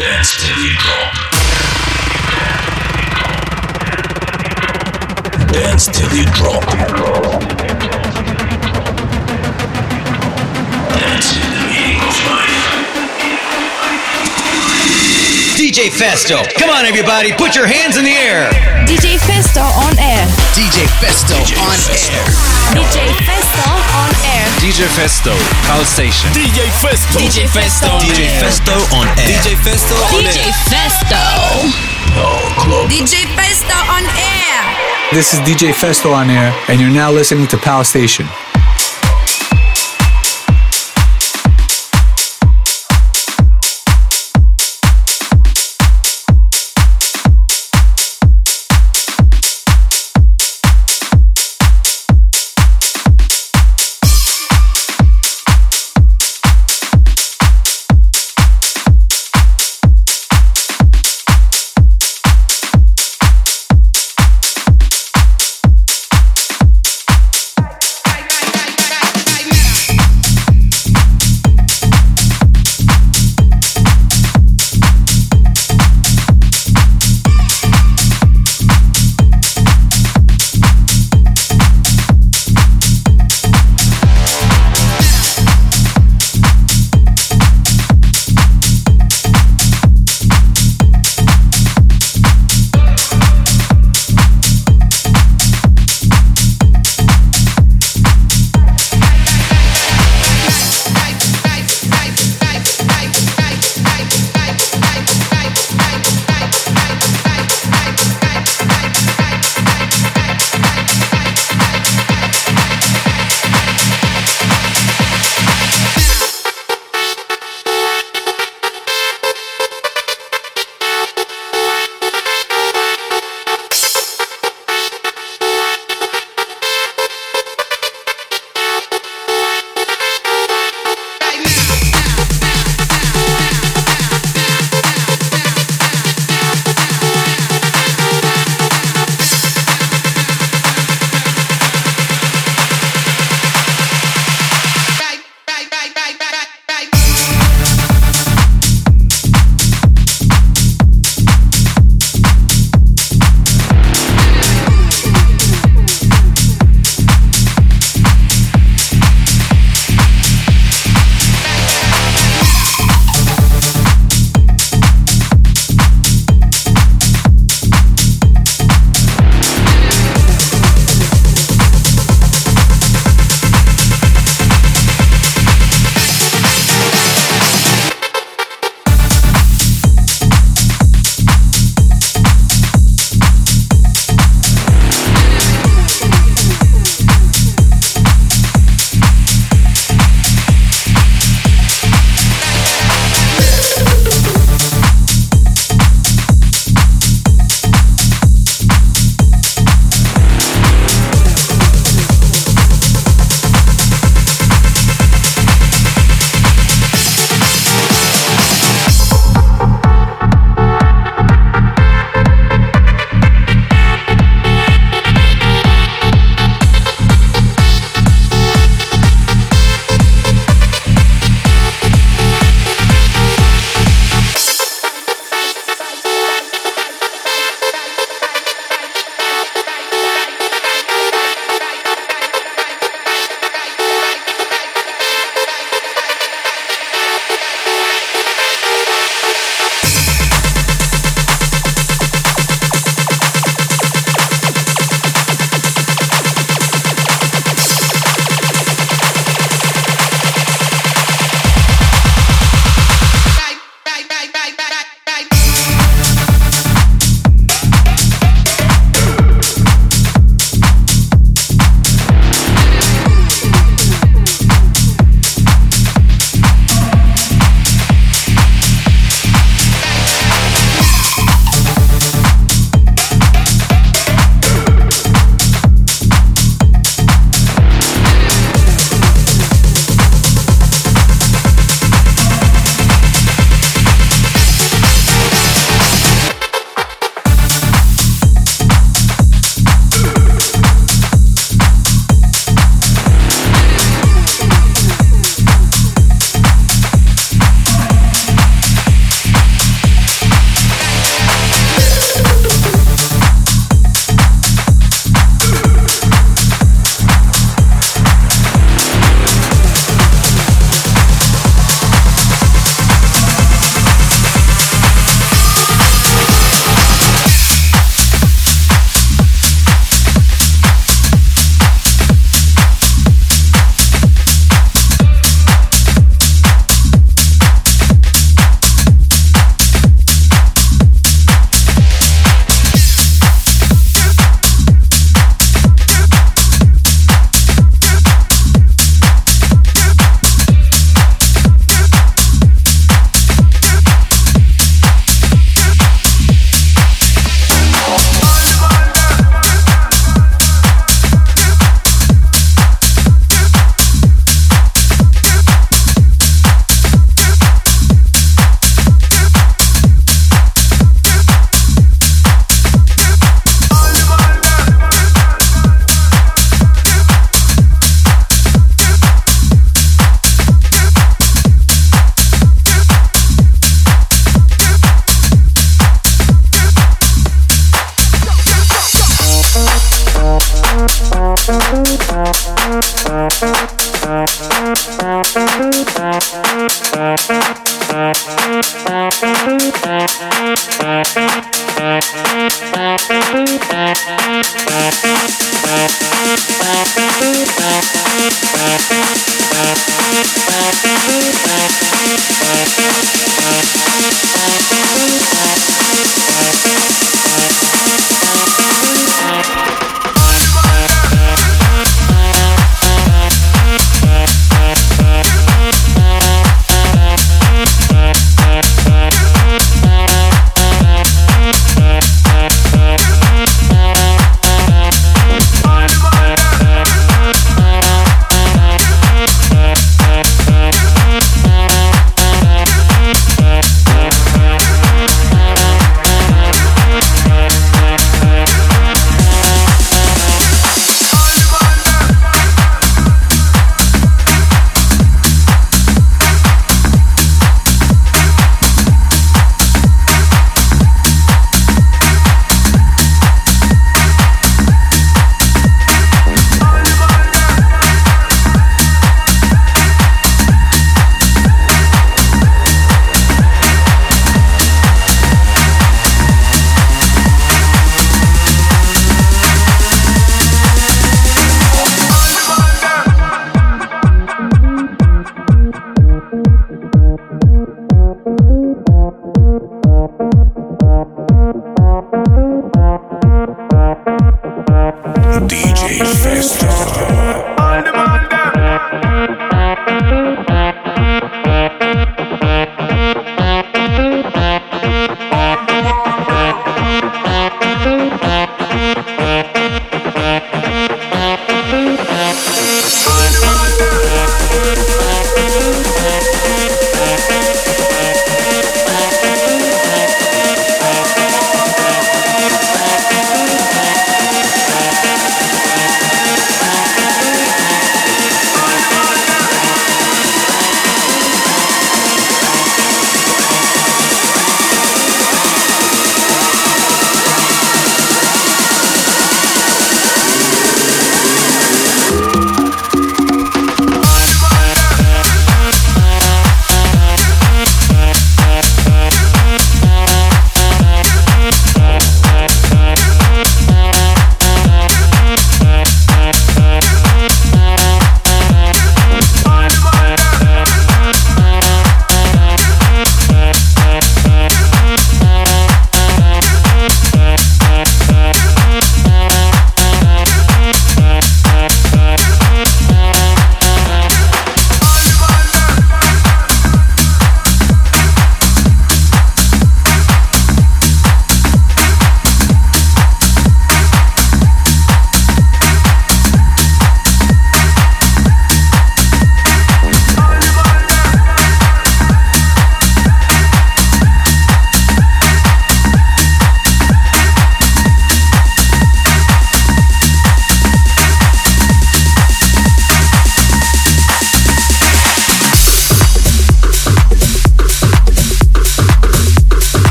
Dance till you drop. Dance till you drop. Dance DJ Festo. Come on, everybody, put your hands in the air. DJ Festo on air. DJ Festo on air. DJ Festo on air. DJ Festo, Pulse Station. DJ Festo. DJ Festo on DJ air. Festo on air. DJ Festo on DJ. Festo. No club. DJ Festo on air. This is DJ Festo on air, and you're now listening to Pal Station.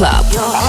Club.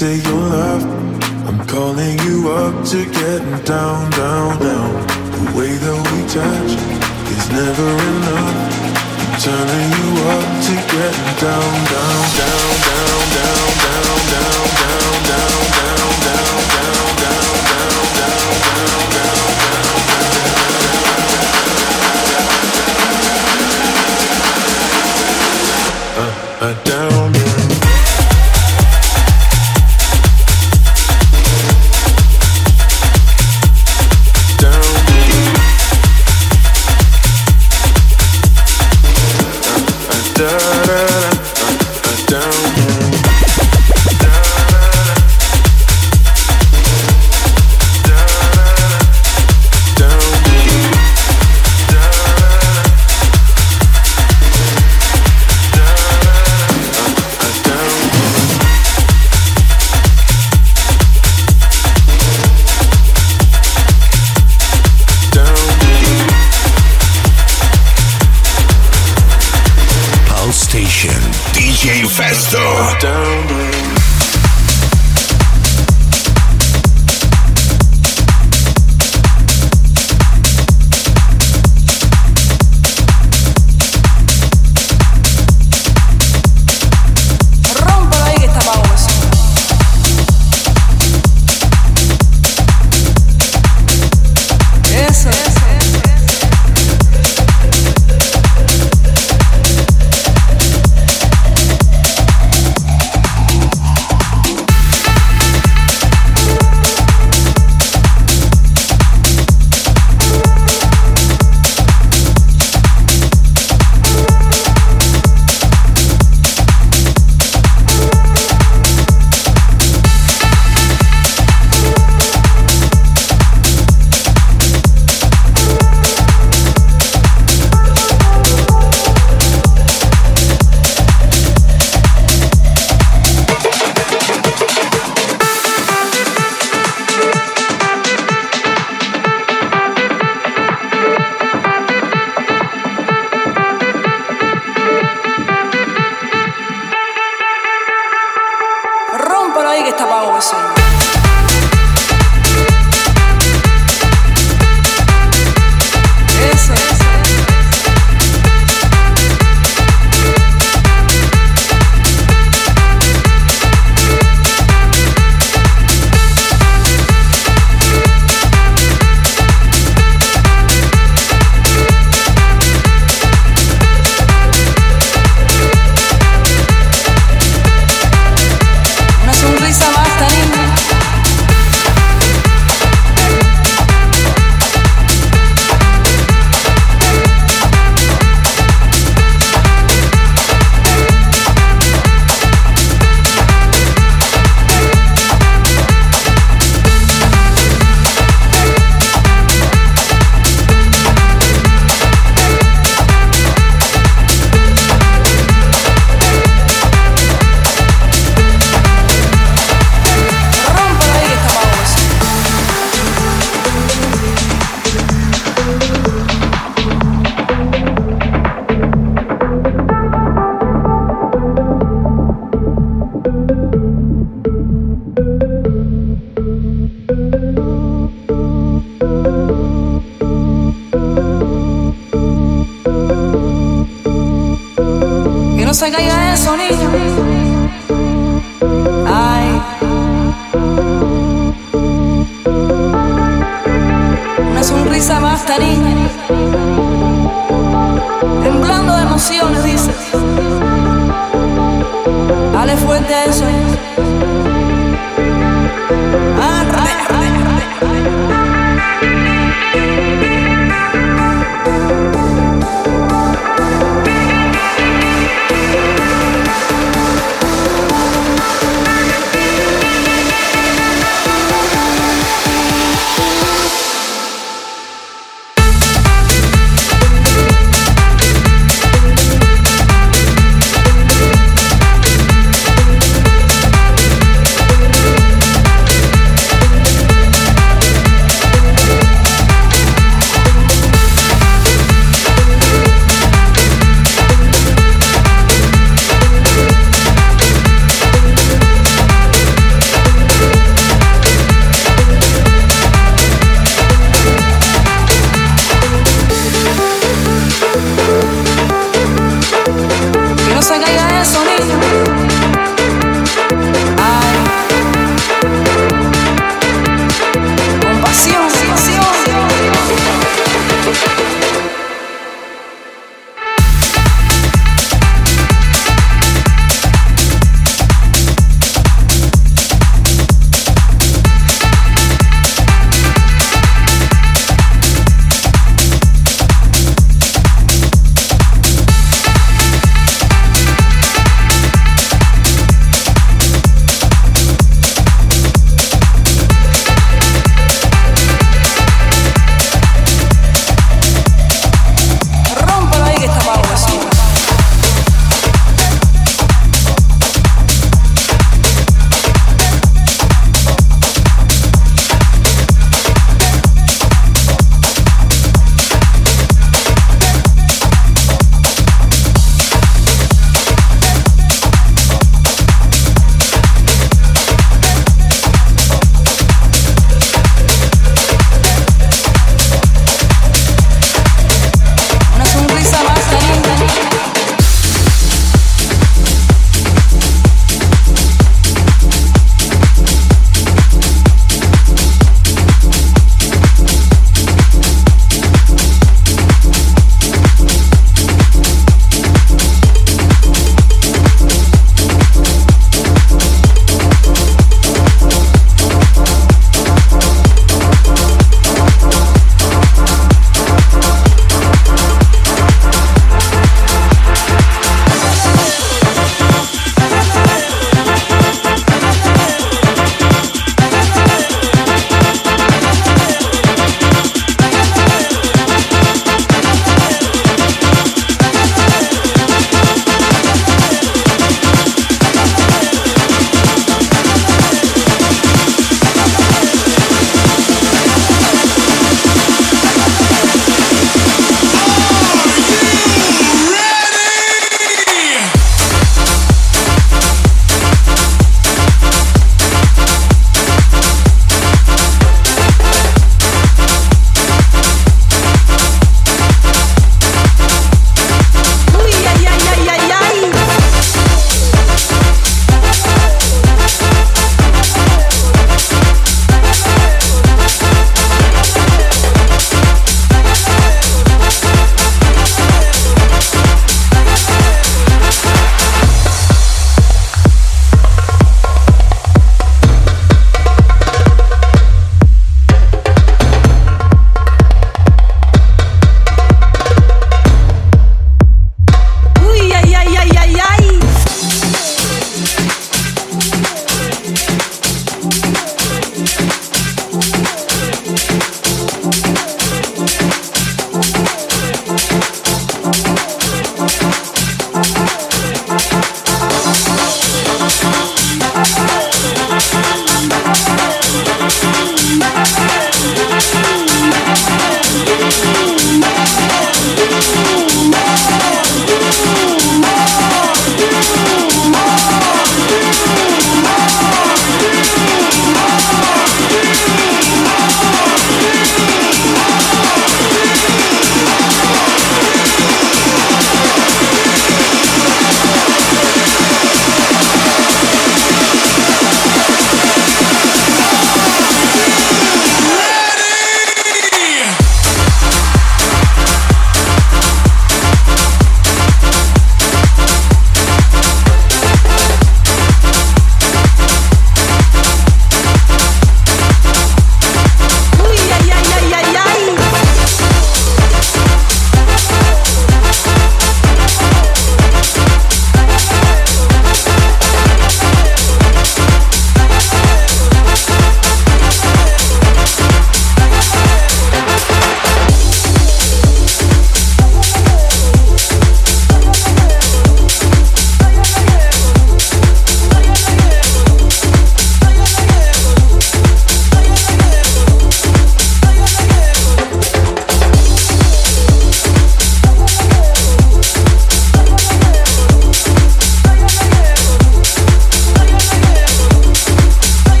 say station, DJ Festo.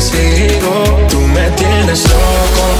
consigo. Tú me tienes loco.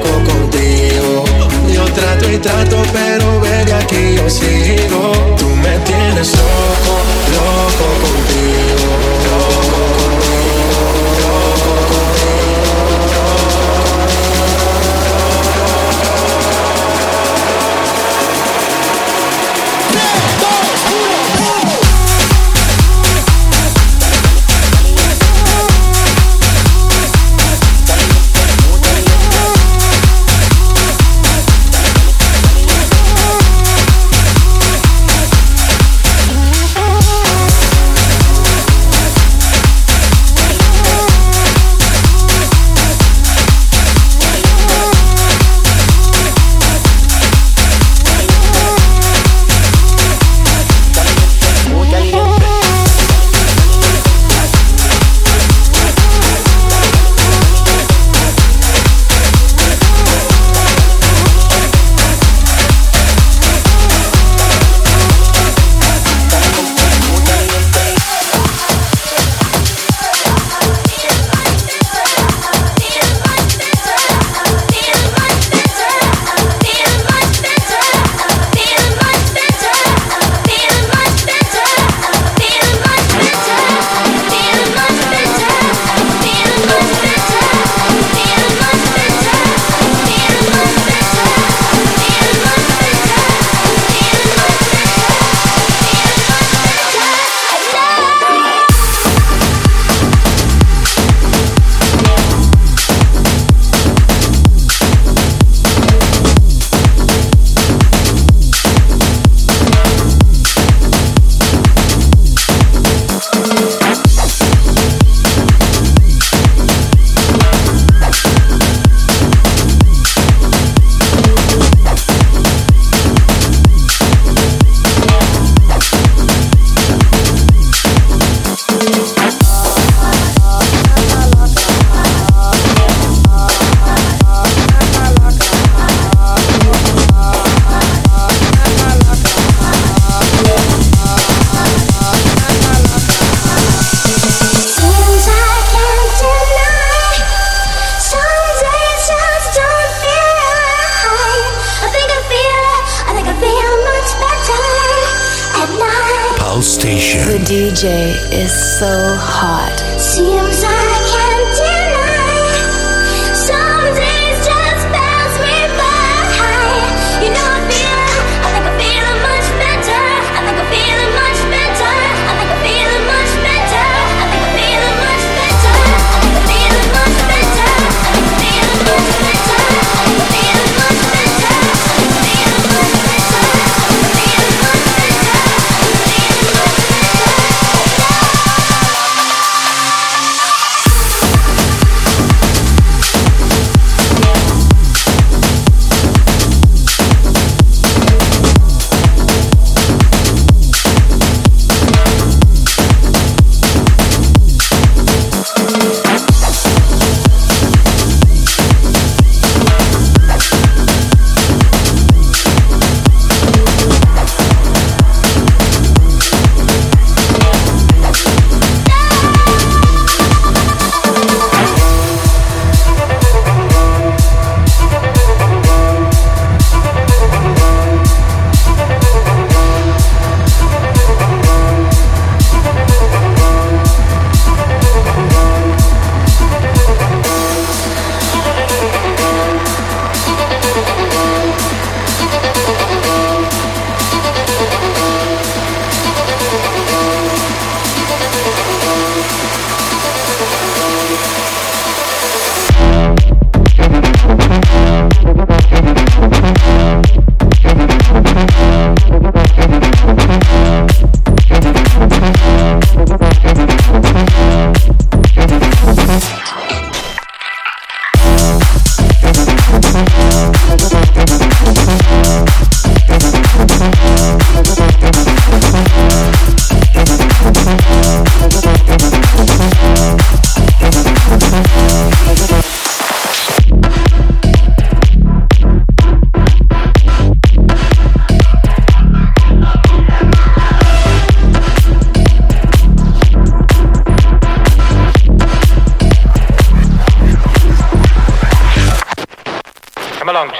trato y trato, pero baby aquí yo sigo. Tú me tienes loco, loco contigo. Loco contigo,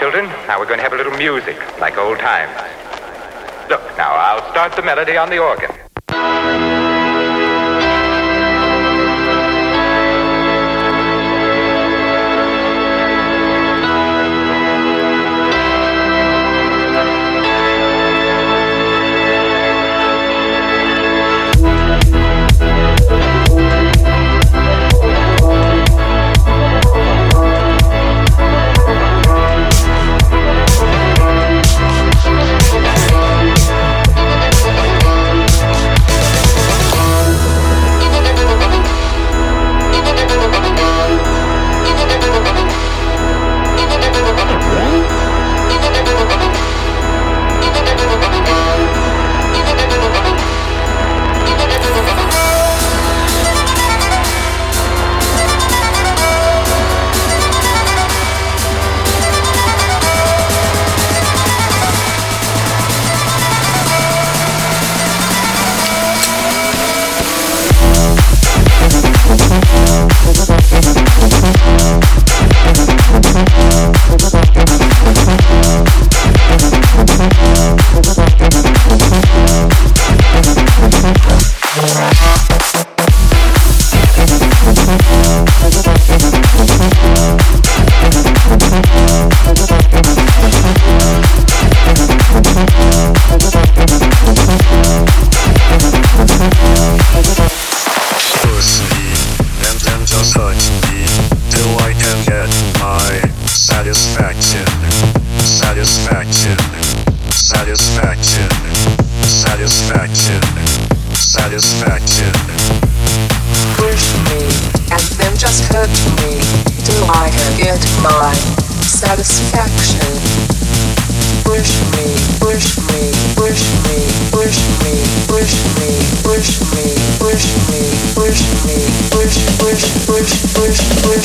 children, now we're going to have a little music, like old times. Look, now I'll start the melody on the organ. satisfaction, satisfaction, satisfaction, satisfaction. Push me, and then just hurt me, till I get my satisfaction. Push me push push push push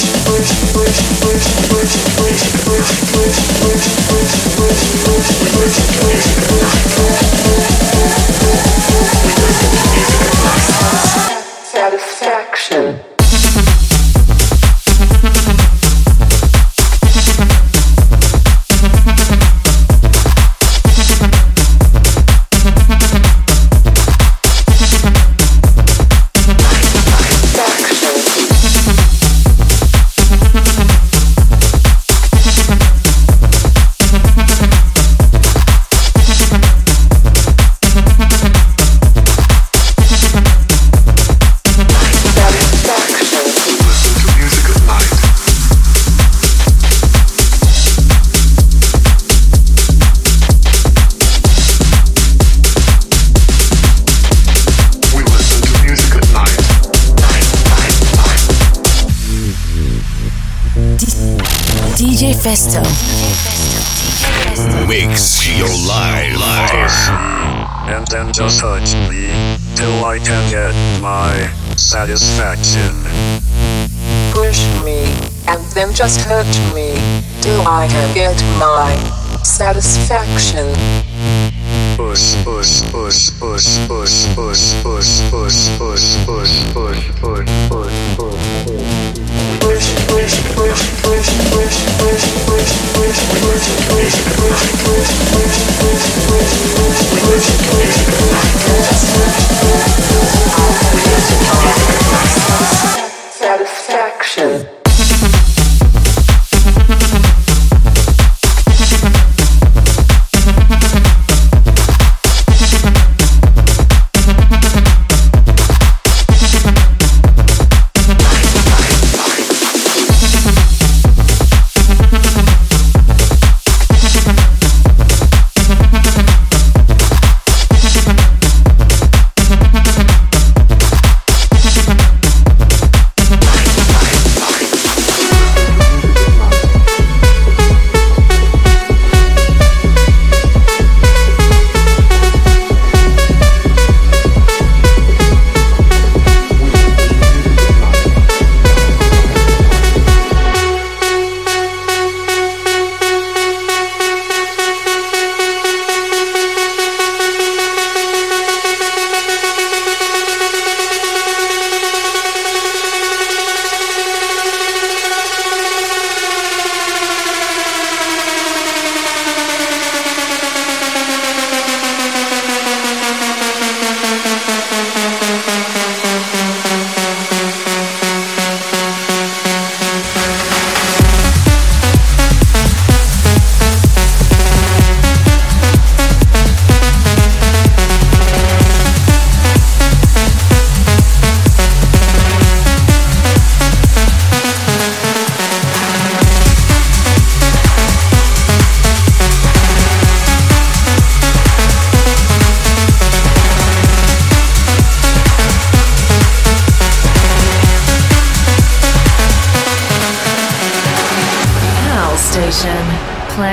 just hurt me. Do I can get my satisfaction? Push, push, push, push, push, push, push, push.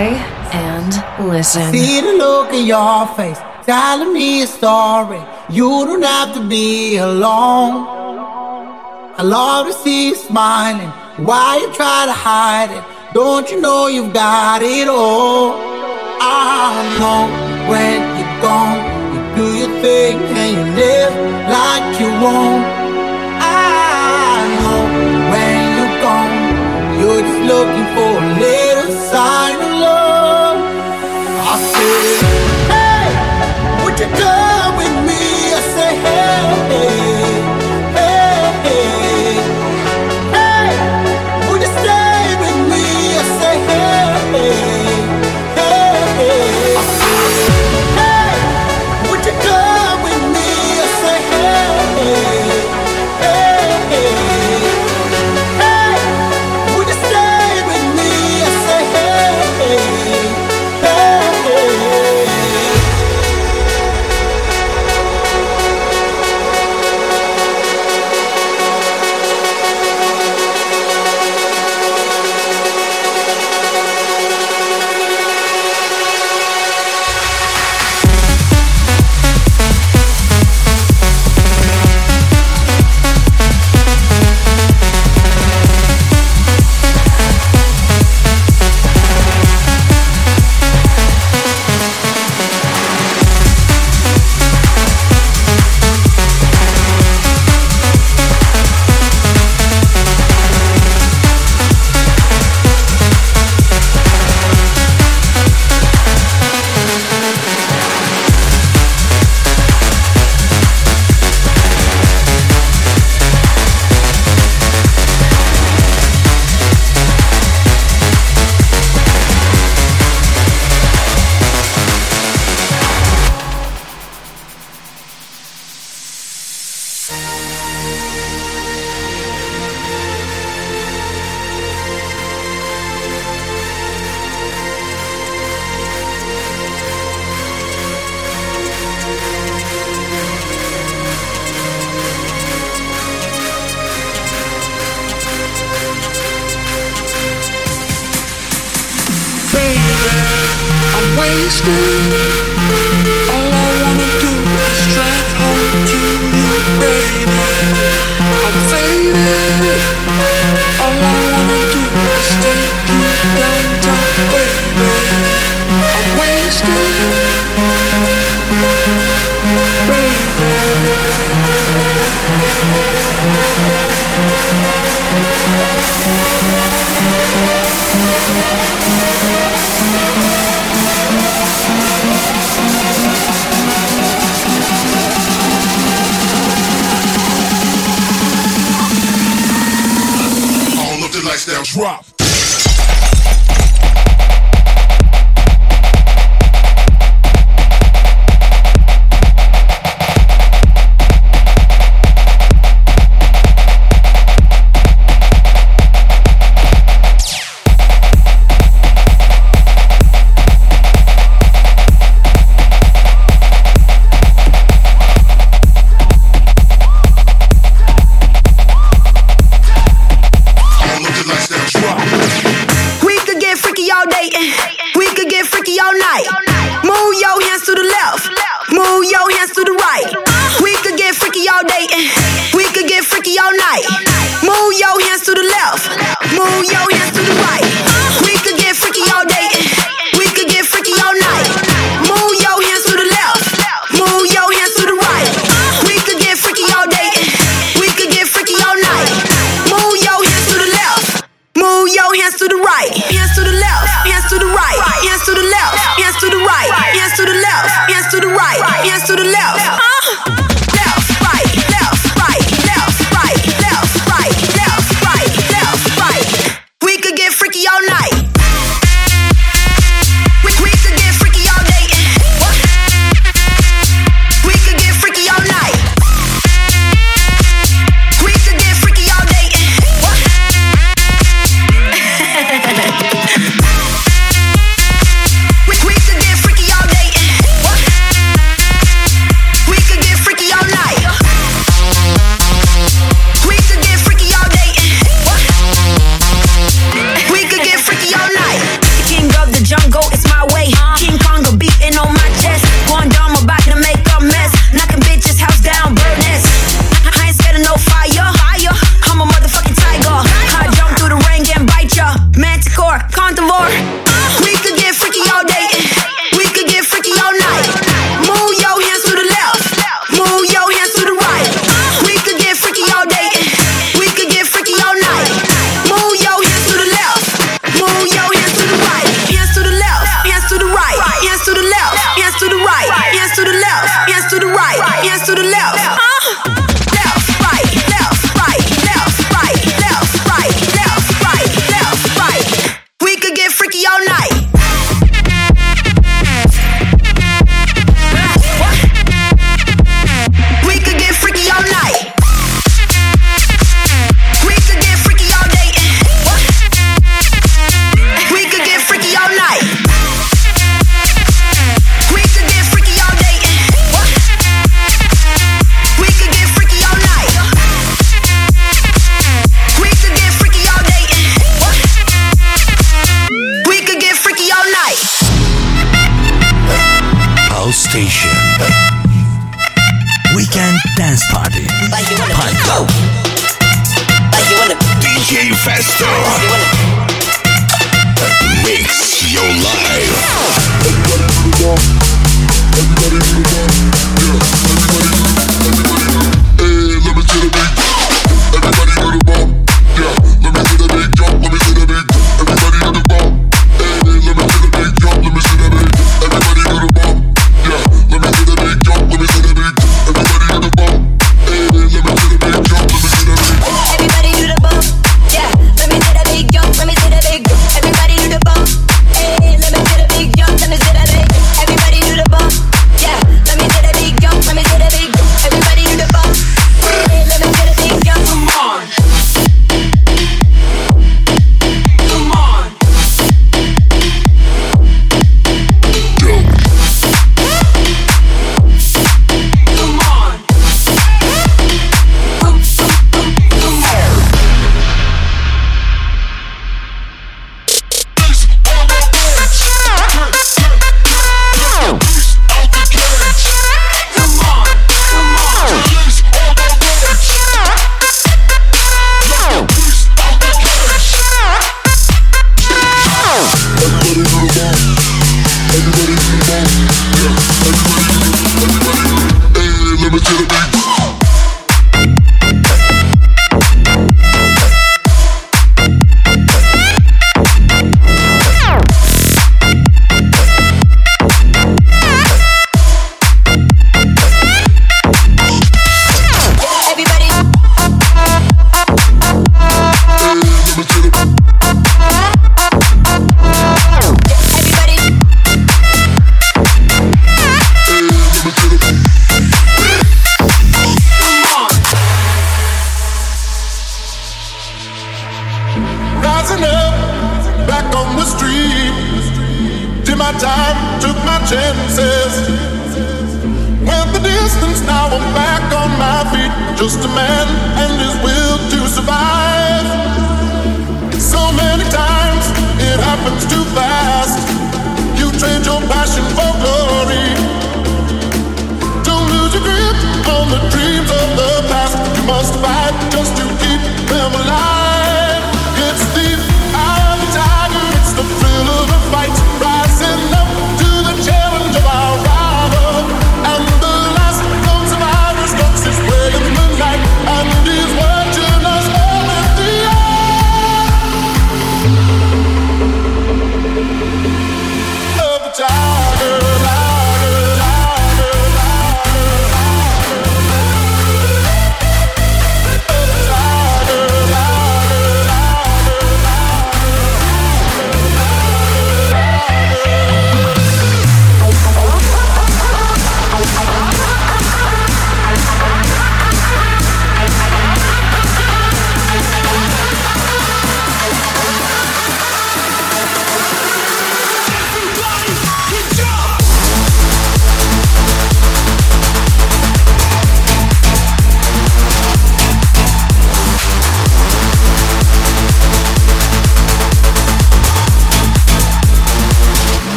And listen. See the look in your face, telling me a story. You don't have to be alone. I love to see you smiling. Why you try to hide it? Don't you know you've got it all? I know when you're gone, you do your thing and you live like you won't. I know when you're gone, you're just looking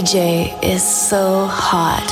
DJ is so hot.